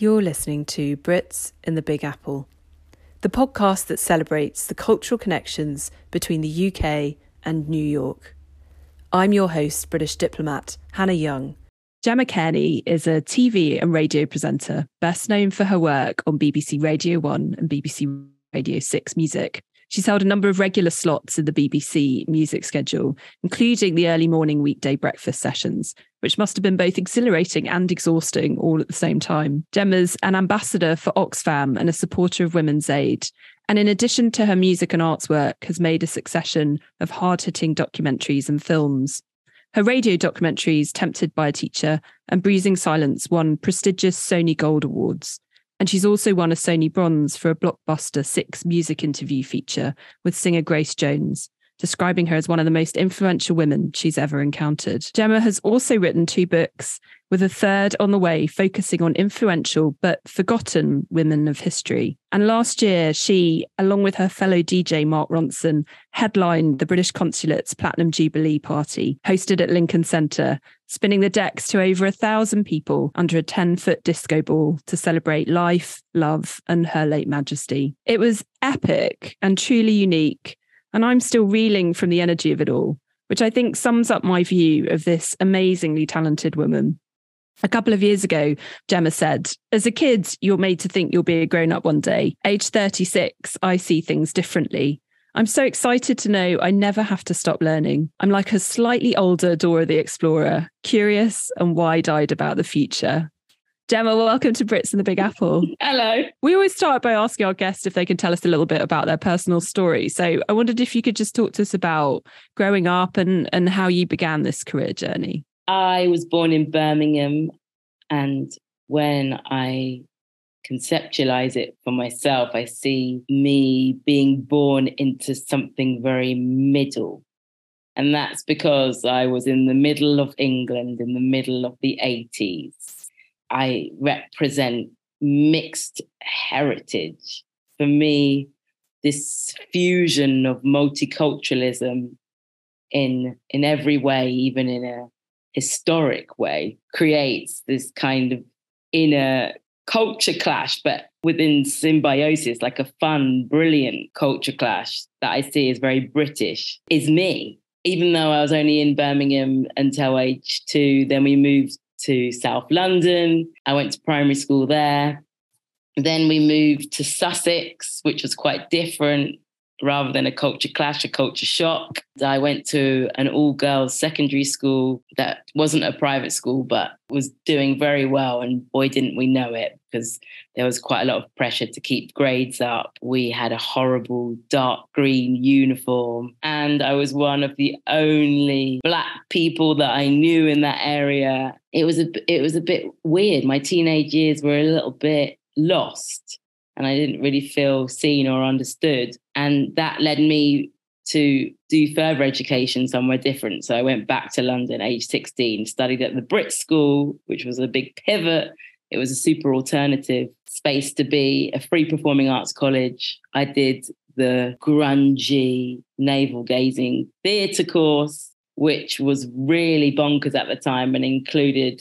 You're listening to Brits in the Big Apple, the podcast that celebrates the cultural connections between the UK and New York. I'm your host, British diplomat Hannah Young. Gemma Cairney is a TV and radio presenter, best known for her work on BBC Radio 1 and BBC Radio 6 Music. She's held a number of regular slots in the BBC music schedule, including the early morning weekday breakfast sessions, which must have been both exhilarating and exhausting all at the same time. Gemma's an ambassador for Oxfam and a supporter of Women's Aid. And in addition to her music and arts work, has made a succession of hard-hitting documentaries and films. Her radio documentaries, Tempted by a Teacher and Bruising Silence, won prestigious Sony Gold Awards. And she's also won a Sony Bronze for a blockbuster six music interview feature with singer Grace Jones, describing her as one of the most influential women she's ever encountered. Gemma has also written two books, with a third on the way, focusing on influential but forgotten women of history. And last year, she, along with her fellow DJ Mark Ronson, headlined the British Consulate's Platinum Jubilee party, hosted at Lincoln Centre, spinning the decks to over a thousand people under a 10 foot disco ball to celebrate life, love, and her late majesty. It was epic and truly unique and I'm still reeling from the energy of it all, which I think sums up my view of this amazingly talented woman. A couple of years ago, Gemma said, As a kid, you're made to think you'll be a grown up one day. Age 36, I see things differently. I'm so excited to know I never have to stop learning. I'm like a slightly older Dora the Explorer, curious and wide eyed about the future. Gemma, welcome to Brits in the Big Apple. Hello. We always start by asking our guests if they can tell us a little bit about their personal story. So I wondered if you could just talk to us about growing up and, and how you began this career journey. I was born in Birmingham, and when I conceptualize it for myself, I see me being born into something very middle. And that's because I was in the middle of England in the middle of the 80s I represent mixed heritage. For me, this fusion of multiculturalism in in every way, even in a historic way, creates this kind of inner culture clash, but within symbiosis, like a fun, brilliant culture clash that I see as very British, is me. Even though I was only in Birmingham until age two, then we moved to South London. I went to primary school there. Then we moved to Sussex, which was quite different rather than a culture clash, a culture shock. I went to an all girls secondary school that wasn't a private school, but was doing very well. And boy, didn't we know it because there was quite a lot of pressure to keep grades up. We had a horrible dark green uniform. And I was one of the only black people that I knew in that area. It was a, it was a bit weird. My teenage years were a little bit lost and I didn't really feel seen or understood. And that led me to do further education somewhere different. So I went back to London, age 16, studied at the Brit School, which was a big pivot. It was a super alternative space to be, a free performing arts college. I did the grungy navel gazing theatre course, which was really bonkers at the time and included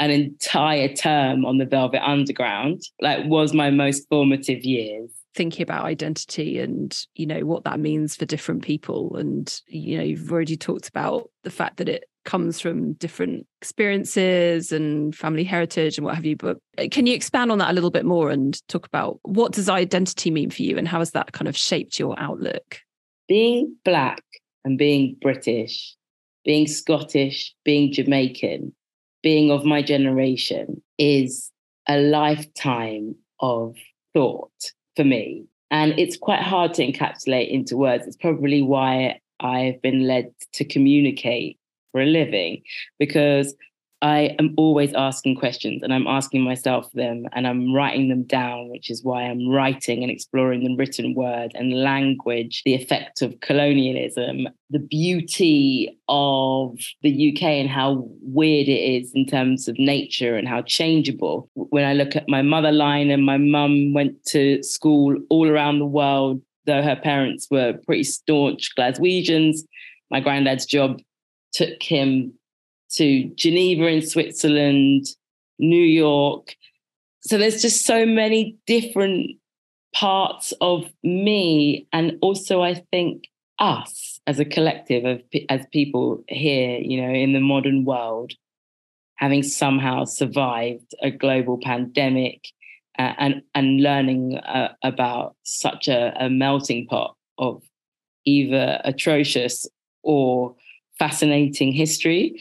an entire term on the Velvet Underground, like was my most formative years. Thinking about identity and, you know, what that means for different people. And, you know, you've already talked about the fact that it comes from different experiences and family heritage and what have you. But uh, can you expand on that a little bit more and talk about what does identity mean for you and how has that kind of shaped your outlook? Being Black and being British, being Scottish, being Jamaican being of my generation is a lifetime of thought for me. And it's quite hard to encapsulate into words. It's probably why I've been led to communicate for a living because I am always asking questions and I'm asking myself them and I'm writing them down, which is why I'm writing and exploring the written word and language, the effect of colonialism, the beauty of the UK and how weird it is in terms of nature and how changeable. When I look at my mother line and my mum went to school all around the world, though her parents were pretty staunch Glaswegians, my granddad's job took him to Geneva in Switzerland, New York, so there's just so many different parts of me and also i think us as a collective of as people here you know in the modern world having somehow survived a global pandemic uh, and and learning uh, about such a, a melting pot of either atrocious or fascinating history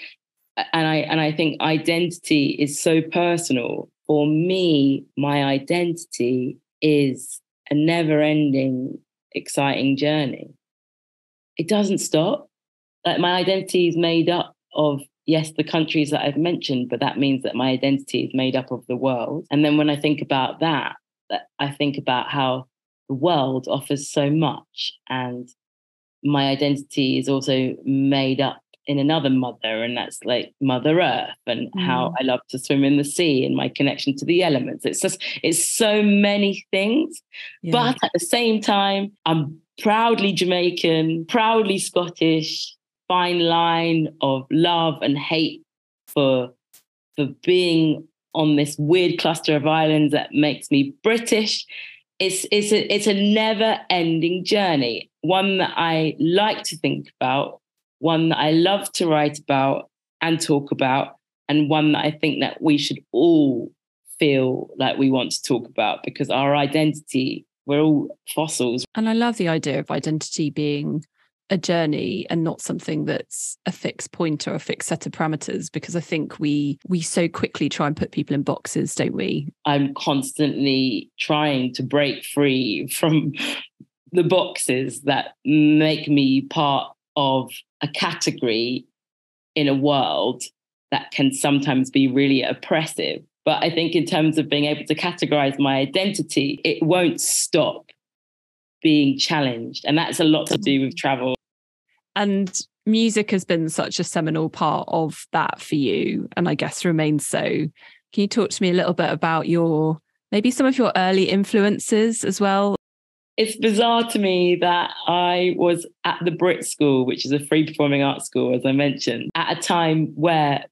and i and i think identity is so personal. For me my identity is a never ending exciting journey. It doesn't stop. Like my identity is made up of yes the countries that i've mentioned but that means that my identity is made up of the world. And then when i think about that i think about how the world offers so much and my identity is also made up in another mother and that's like mother earth and mm. how i love to swim in the sea and my connection to the elements it's just it's so many things yeah. but at the same time i'm proudly jamaican proudly scottish fine line of love and hate for for being on this weird cluster of islands that makes me british it's it's a it's a never ending journey one that i like to think about one that I love to write about and talk about, and one that I think that we should all feel like we want to talk about because our identity, we're all fossils. And I love the idea of identity being a journey and not something that's a fixed point or a fixed set of parameters because i think we we so quickly try and put people in boxes don't we i'm constantly trying to break free from the boxes that make me part of a category in a world that can sometimes be really oppressive. But I think, in terms of being able to categorize my identity, it won't stop being challenged. And that's a lot to do with travel. And music has been such a seminal part of that for you, and I guess remains so. Can you talk to me a little bit about your maybe some of your early influences as well? It's bizarre to me that I was at the Brit School, which is a free performing arts school, as I mentioned, at a time where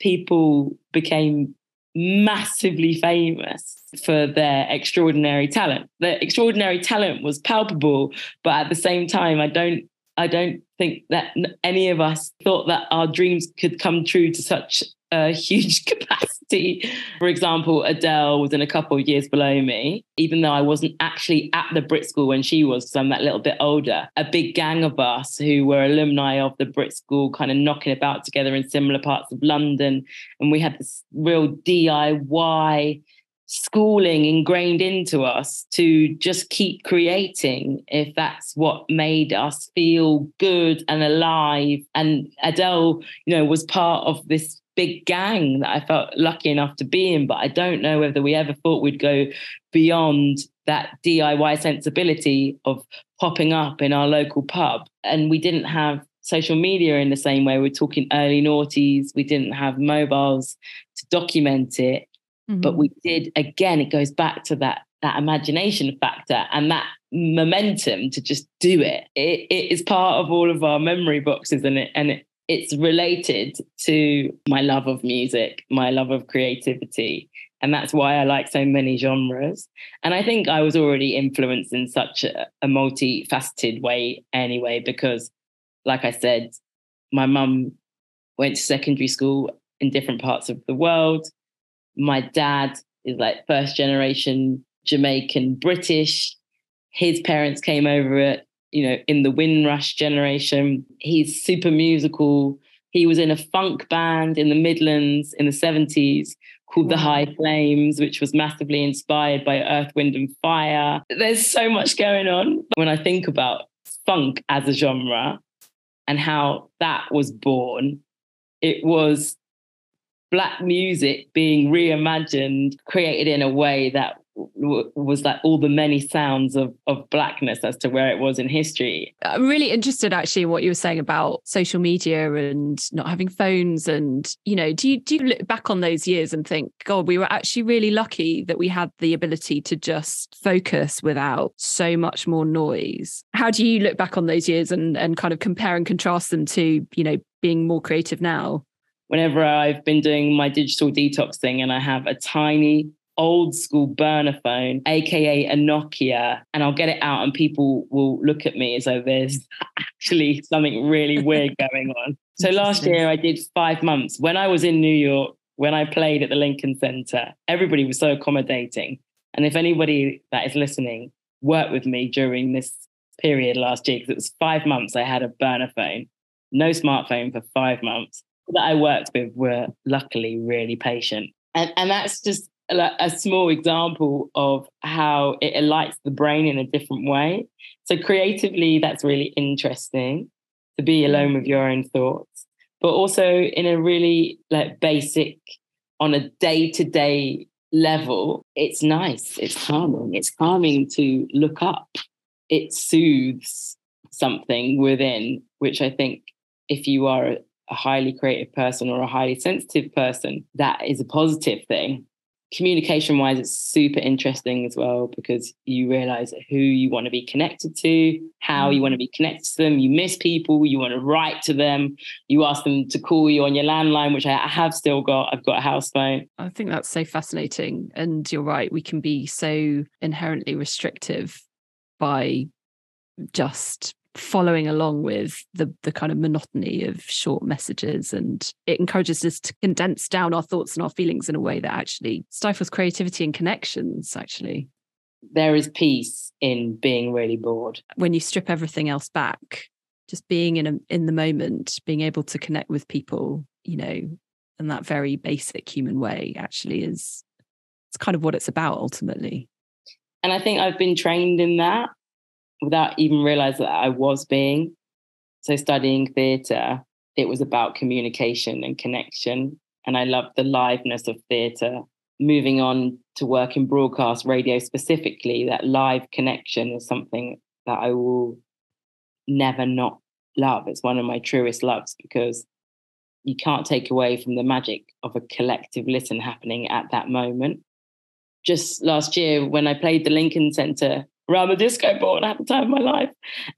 people became massively famous for their extraordinary talent. The extraordinary talent was palpable, but at the same time, I don't I don't think that any of us thought that our dreams could come true to such a huge capacity. For example, Adele was in a couple of years below me, even though I wasn't actually at the Brit School when she was, because I'm that little bit older. A big gang of us who were alumni of the Brit School, kind of knocking about together in similar parts of London. And we had this real DIY schooling ingrained into us to just keep creating if that's what made us feel good and alive and adele you know was part of this big gang that I felt lucky enough to be in, but I don't know whether we ever thought we'd go beyond that DIY sensibility of popping up in our local pub. And we didn't have social media in the same way. We're talking early noughties. We didn't have mobiles to document it. Mm-hmm. But we did again, it goes back to that that imagination factor and that momentum to just do it. It, it is part of all of our memory boxes and it and it it's related to my love of music, my love of creativity. And that's why I like so many genres. And I think I was already influenced in such a, a multifaceted way anyway, because, like I said, my mum went to secondary school in different parts of the world. My dad is like first generation Jamaican British. His parents came over at you know, in the Windrush generation. He's super musical. He was in a funk band in the Midlands in the 70s called The High Flames, which was massively inspired by Earth, Wind, and Fire. There's so much going on. When I think about funk as a genre and how that was born, it was Black music being reimagined, created in a way that was like all the many sounds of of blackness as to where it was in history. I'm really interested actually in what you were saying about social media and not having phones and you know do you do you look back on those years and think god we were actually really lucky that we had the ability to just focus without so much more noise. How do you look back on those years and and kind of compare and contrast them to you know being more creative now? Whenever I've been doing my digital detox thing and I have a tiny old school burner phone, aka a Nokia, and I'll get it out, and people will look at me as though there's actually something really weird going on. So last year I did five months. When I was in New York, when I played at the Lincoln Center, everybody was so accommodating. And if anybody that is listening worked with me during this period last year, because it was five months, I had a burner phone, no smartphone for five months that I worked with were luckily really patient. And, and that's just a, a small example of how it alights the brain in a different way. So creatively, that's really interesting to be mm. alone with your own thoughts, but also in a really like basic, on a day to day level, it's nice. It's calming. It's calming to look up. It soothes something within, which I think if you are a highly creative person or a highly sensitive person, that is a positive thing. Communication wise, it's super interesting as well because you realize who you want to be connected to, how you mm. want to be connected to them. You miss people, you want to write to them, you ask them to call you on your landline, which I have still got. I've got a house phone. I think that's so fascinating. And you're right, we can be so inherently restrictive by just following along with the the kind of monotony of short messages. And it encourages us to condense down our thoughts and our feelings in a way that actually stifles creativity and connections actually. There is peace in being really bored. When you strip everything else back just being in a, in the moment being able to connect with people you know in that very basic human way actually is it's kind of what it's about ultimately. And i think i've been trained in that without even realizing that I was being. So studying theatre, it was about communication and connection. And I loved the liveness of theatre. Moving on to work in broadcast radio specifically, that live connection is something that I will never not love. It's one of my truest loves because you can't take away from the magic of a collective listen happening at that moment. Just last year, when I played the Lincoln Center around the disco ball and I had the time of my life.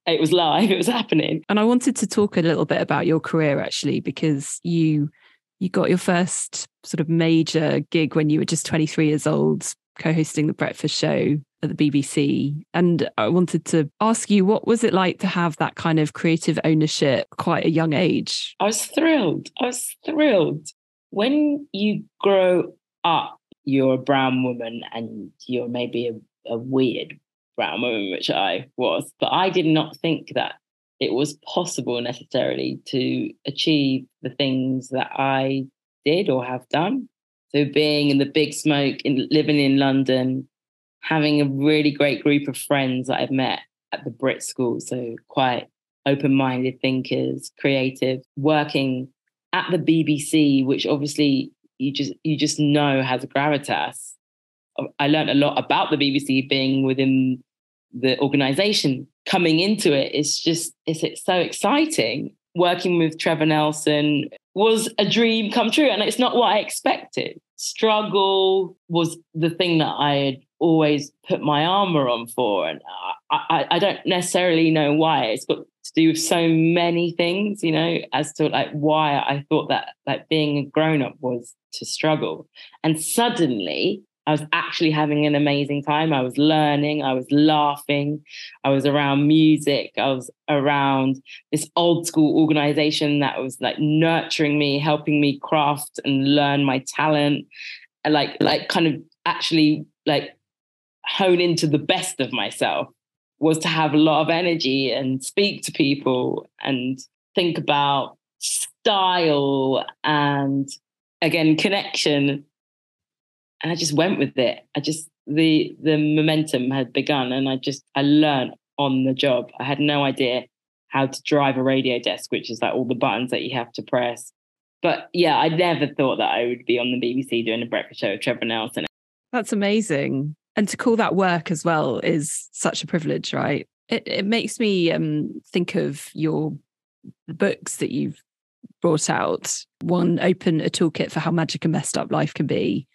It was live, it was happening. And I wanted to talk a little bit about your career actually, because you you got your first sort of major gig when you were just 23 years old, co-hosting the breakfast show at the BBC. And I wanted to ask you, what was it like to have that kind of creative ownership quite a young age? I was thrilled. I was thrilled. When you grow up, you're a brown woman and you're maybe a, a weird brown woman, which I was. But I did not think that it was possible necessarily to achieve the things that I did or have done. So being in the big smoke, in living in London, having a really great group of friends that I've met at the Brit School, so quite open-minded thinkers, creative, working at the BBC, which obviously you just you just know has gravitas. I learned a lot about the BBC being within the organization coming into it is just it's, it's so exciting? Working with trevor nelson was a dream come true and it's not what i expected. Struggle was the thing that i had always put my armor on for and I, I, I don't necessarily know why. It's got to do with so many things you know as to like why i thought that like being a grown-up was to struggle. And suddenly I was actually having an amazing time. I was learning, I was laughing, I was around music, I was around this old school organization that was like nurturing me, helping me craft and learn my talent, and like like kind of actually like hone into the best of myself was to have a lot of energy and speak to people and think about style and again connection and I just went with it. I just the the momentum had begun, and I just I learned on the job. I had no idea how to drive a radio desk, which is like all the buttons that you have to press. But yeah, I never thought that I would be on the BBC doing a breakfast show with Trevor Nelson. That's amazing. And to call that work as well is such a privilege, right? It, it makes me um, think of your books that you've brought out. One, Open a Toolkit for How Magic and Messed Up Life Can Be,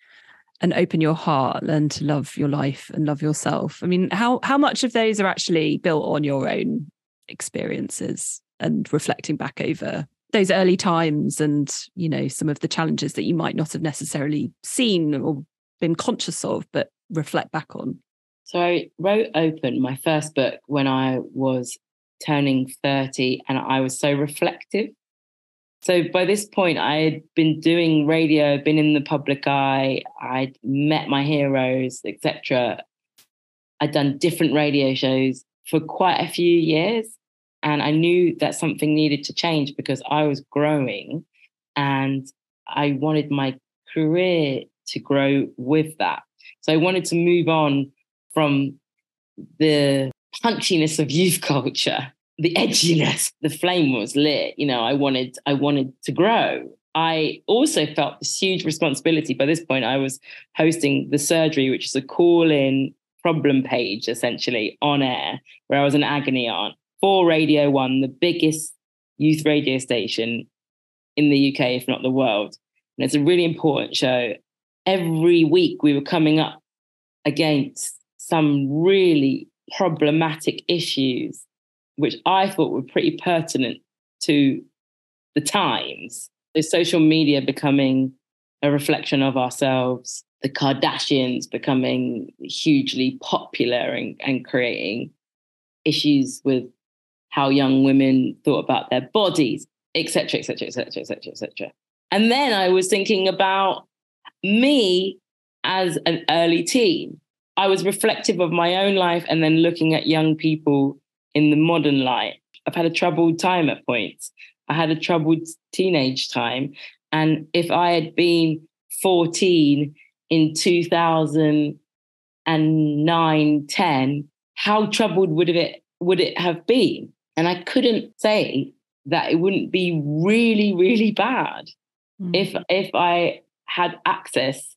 and open your heart, learn to love your life and love yourself. I mean, how how much of those are actually built on your own experiences and reflecting back over those early times and you know some of the challenges that you might not have necessarily seen or been conscious of but reflect back on? So I wrote Open, my first book, when I was turning 30, and I was so reflective. So by this point, I had been doing radio, been in the public eye, I'd met my heroes, etc. I'd done different radio shows for quite a few years. And I knew that something needed to change because I was growing and I wanted my career to grow with that. So I wanted to move on from the punchiness of youth culture, the edginess, the flame was lit. You know, I wanted, I wanted to grow. I also felt this huge responsibility. By this point, I was hosting the surgery, which is a call-in problem page essentially on air, where I was an agony aunt for Radio One, the biggest youth radio station in the UK, if not the world. And it's a really important show. Every week we were coming up against some really problematic issues, which I thought were pretty pertinent to the times. The social media becoming a reflection of ourselves, the Kardashians becoming hugely popular and, and creating issues with how young women thought about their bodies, etc., etc., etc., etc., etc. And then I was thinking about me as an early teen. I was reflective of my own life and then looking at young people in the modern light. I've had a troubled time at points. I had a troubled teenage time. And if I had been 14 in 2009, 10, how troubled would it would it have been? And I couldn't say that it wouldn't be really, really bad mm. if if I had access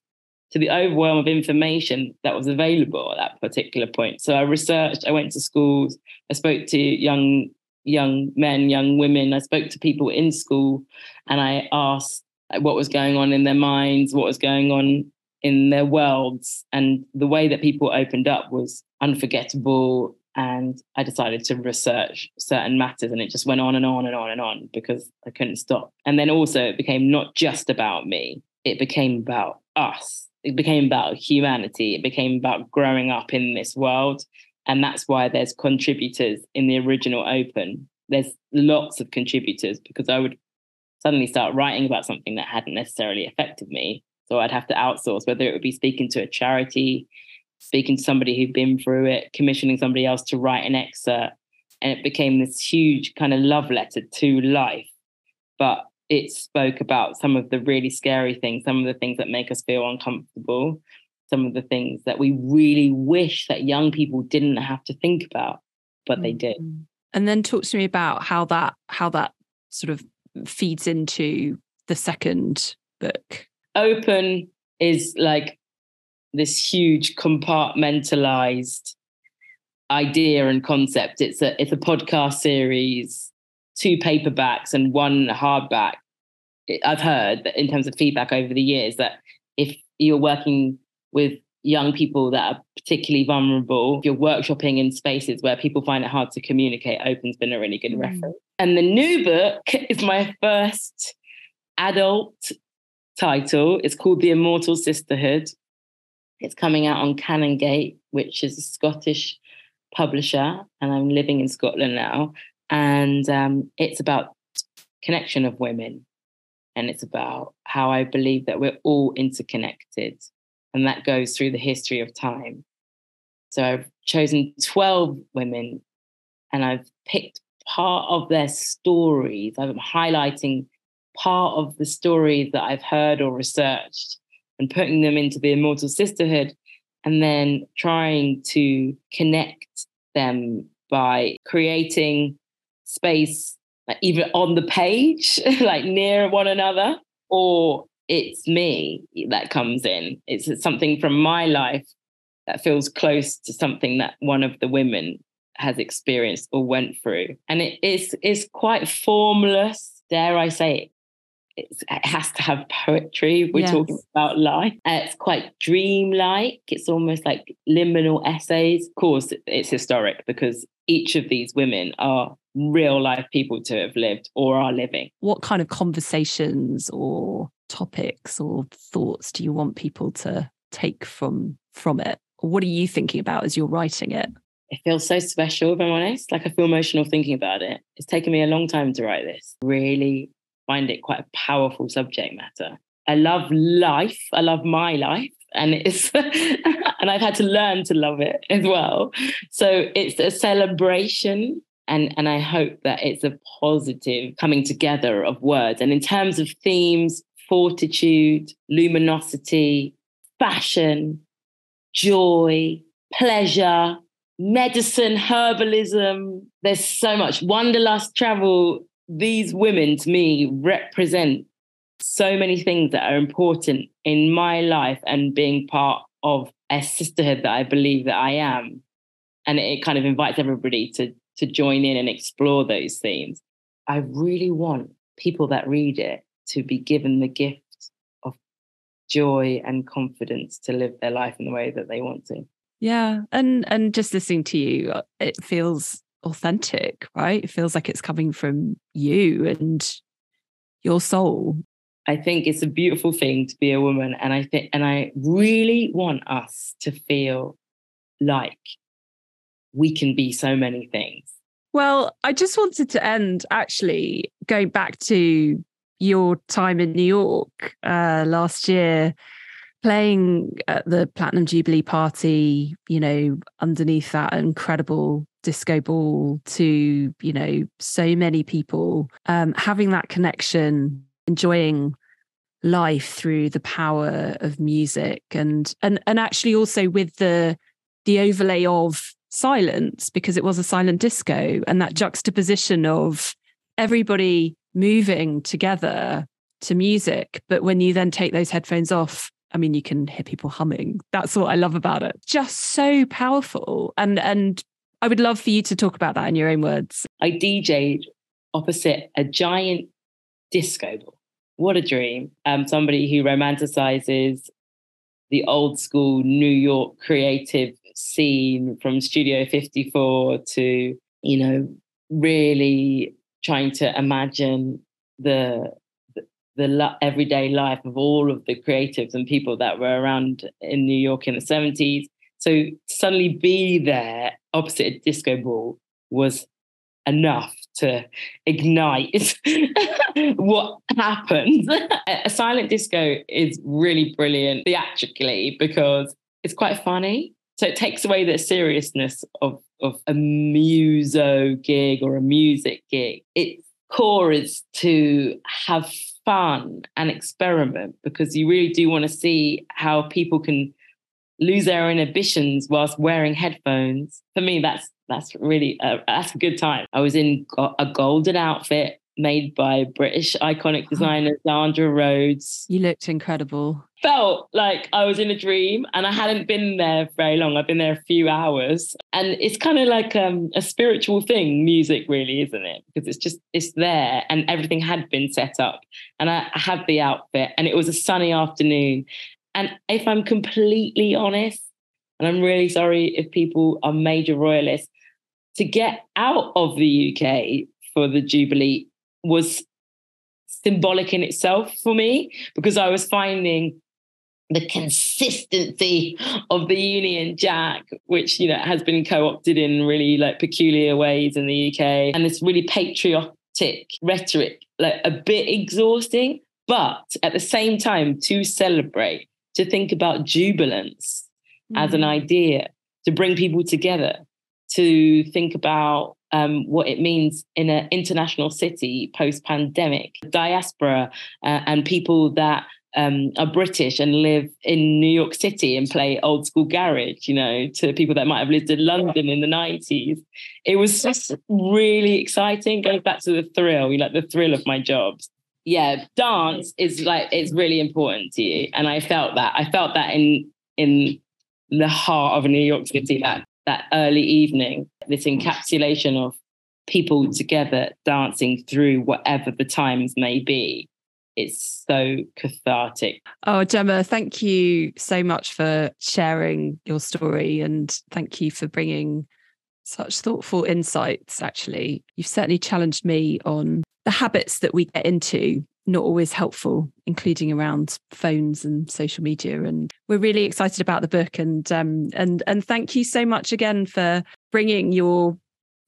to the overwhelm of information that was available at that particular point. So I researched, I went to schools, I spoke to young young men, young women, I spoke to people in school and I asked what was going on in their minds, what was going on in their worlds. And the way that people opened up was unforgettable. And I decided to research certain matters, and it just went on and on and on and on because I couldn't stop. And then also, it became not just about me, it became about us. It became about humanity. It became about growing up in this world. And that's why there's contributors in the original Open. There's lots of contributors because I would suddenly start writing about something that hadn't necessarily affected me. So I'd have to outsource, whether it would be speaking to a charity, speaking to somebody who'd been through it, commissioning somebody else to write an excerpt. And it became this huge kind of love letter to life. But it spoke about some of the really scary things, some of the things that make us feel uncomfortable, some of the things that we really wish that young people didn't have to think about, but they did. Mm-hmm. And then talk to me about how that how that sort of feeds into the second book? Open is like this huge compartmentalized idea and concept. It's a it's a podcast series, two paperbacks and one hardback. I've heard that in terms of feedback over the years that if you're working with young people that are particularly vulnerable, if you're workshopping in spaces where people find it hard to communicate, Open's been a really good mm. reference. And the new book is my first adult title. It's called The Immortal Sisterhood. It's coming out on Canongate, which is a Scottish publisher, and I'm living in Scotland now. And um, it's about connection of women, and it's about how I believe that we're all interconnected, and that goes through the history of time. So I've chosen 12 women, and I've picked part of their stories. I'm highlighting part of the stories that I've heard or researched and putting them into the Immortal Sisterhood and then trying to connect them by creating space like either on the page, like near one another, or it's me that comes in. It's something from my life that feels close to something that one of the women has experienced or went through. And it is is quite formless, dare I say it. It's, it has to have poetry. We're yes. talking about life. Uh, it's quite dreamlike. It's almost like liminal essays. Of course, it's historic because each of these women are real life people to have lived or are living. What kind of conversations or topics or thoughts do you want people to take from from it? what are you thinking about as you're writing it? It feels so special, if I'm honest. Like I feel emotional thinking about it. It's taken me a long time to write this. Really find it quite a powerful subject matter. I love life. I love my life. And it's and I've had to learn to love it as well. So it's a celebration and and I hope that it's a positive coming together of words. And in terms of themes, fortitude, luminosity, fashion, joy, pleasure, medicine, herbalism. There's so much wanderlust, travel. These women to me represent so many things that are important in my life and being part of a sisterhood that I believe that I am. And it kind of invites everybody to, to join in and explore those themes. I really want people that read it to be given the gift of joy and confidence to live their life in the way that they want to. Yeah, and and just listening to you, uh, it feels authentic, right? It feels like it's coming from you and your soul. I think it's a beautiful thing to be a woman, and I think, and I really want us to feel like we can be so many things. Well, I just wanted to end actually going back to your time in New York uh, last year, playing at the Platinum Jubilee party, you know, underneath that incredible disco ball to, you know, so many people, um, having that connection, enjoying life through the power of music and and and actually also with the the overlay of silence because it was a silent disco and that juxtaposition of everybody moving together to music. But when you then take those headphones off, I mean, you can hear people humming. That's what I love about it. Just so powerful. And and I would love for you to talk about that in your own words. I DJ'd opposite a giant disco ball. What a dream. Um, somebody who romanticizes the old school New York creative scene from Studio 54 to, you know, really trying to imagine the the, everyday life of all of the creatives and people that were around in New York in the 70s. So to suddenly be there opposite a disco ball was enough to ignite what happens. a silent disco is really brilliant theatrically because it's quite funny. So it takes away the seriousness of of a muso gig or a music gig. Its core is to have fun and experiment because you really do want to see how people can lose their inhibitions whilst wearing headphones. For me, that's that's really a, that's a good time. I was in a golden outfit made by British iconic designer Zandra Rhodes. You looked incredible. Felt like I was in a dream and I hadn't been there very long. I've been there a few hours. And it's kind of like um, a spiritual thing, music really, isn't it? Because it's just, it's there and everything had been set up. And I, I had the outfit and it was a sunny afternoon. And if I'm completely honest, and I'm really sorry if people are major royalists, to get out of the UK for the Jubilee was symbolic in itself for me because I was finding the consistency of the Union Jack, which you know has been co-opted in really like peculiar ways in the UK, and this really patriotic rhetoric, like a bit exhausting, but at the same time to celebrate, to think about jubilance mm. as an mm. idea, to bring people together, to think about um, what it means in an international city post pandemic, diaspora, uh, and people that um, are British and live in New York City and play old school garage, you know, to people that might have lived in London in the 90s. It was just really exciting. Going back to the thrill, you know, like the thrill of my jobs. Yeah, dance is like it's really important to you. And I felt that. I felt that in in the heart of a New York City that that early evening, this encapsulation of people together dancing through whatever the times may be. It's so cathartic. Oh, Gemma, thank you so much for sharing your story and thank you for bringing such thoughtful insights. Actually, you've certainly challenged me on the habits that we get into not always helpful, including around phones and social media. And we're really excited about the book. And um, and and thank you so much again for bringing your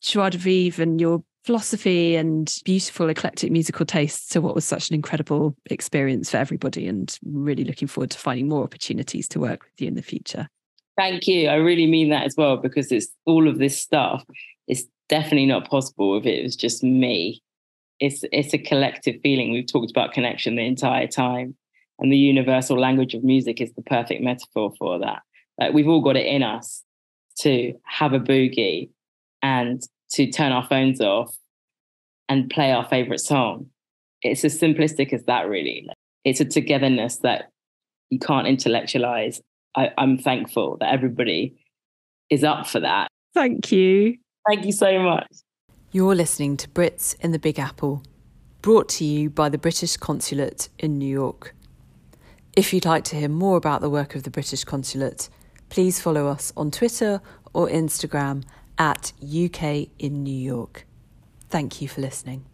joie de vivre and your philosophy and beautiful eclectic musical tastes to what was such an incredible experience for everybody. And really looking forward to finding more opportunities to work with you in the future. Thank you. I really mean that as well because it's all of this stuff. It's definitely not possible if it was just me it's it's a collective feeling. We've talked about connection the entire time, and the universal language of music is the perfect metaphor for that. Like we've all got it in us to have a boogie and to turn our phones off and play our favorite song. It's as simplistic as that, really. It's a togetherness that you can't intellectualize. I, I'm thankful that everybody is up for that. Thank you. Thank you so much. You're listening to Brits in the Big Apple, brought to you by the British Consulate in New York. If you'd like to hear more about the work of the British Consulate, please follow us on Twitter or Instagram at UK in New York. Thank you for listening.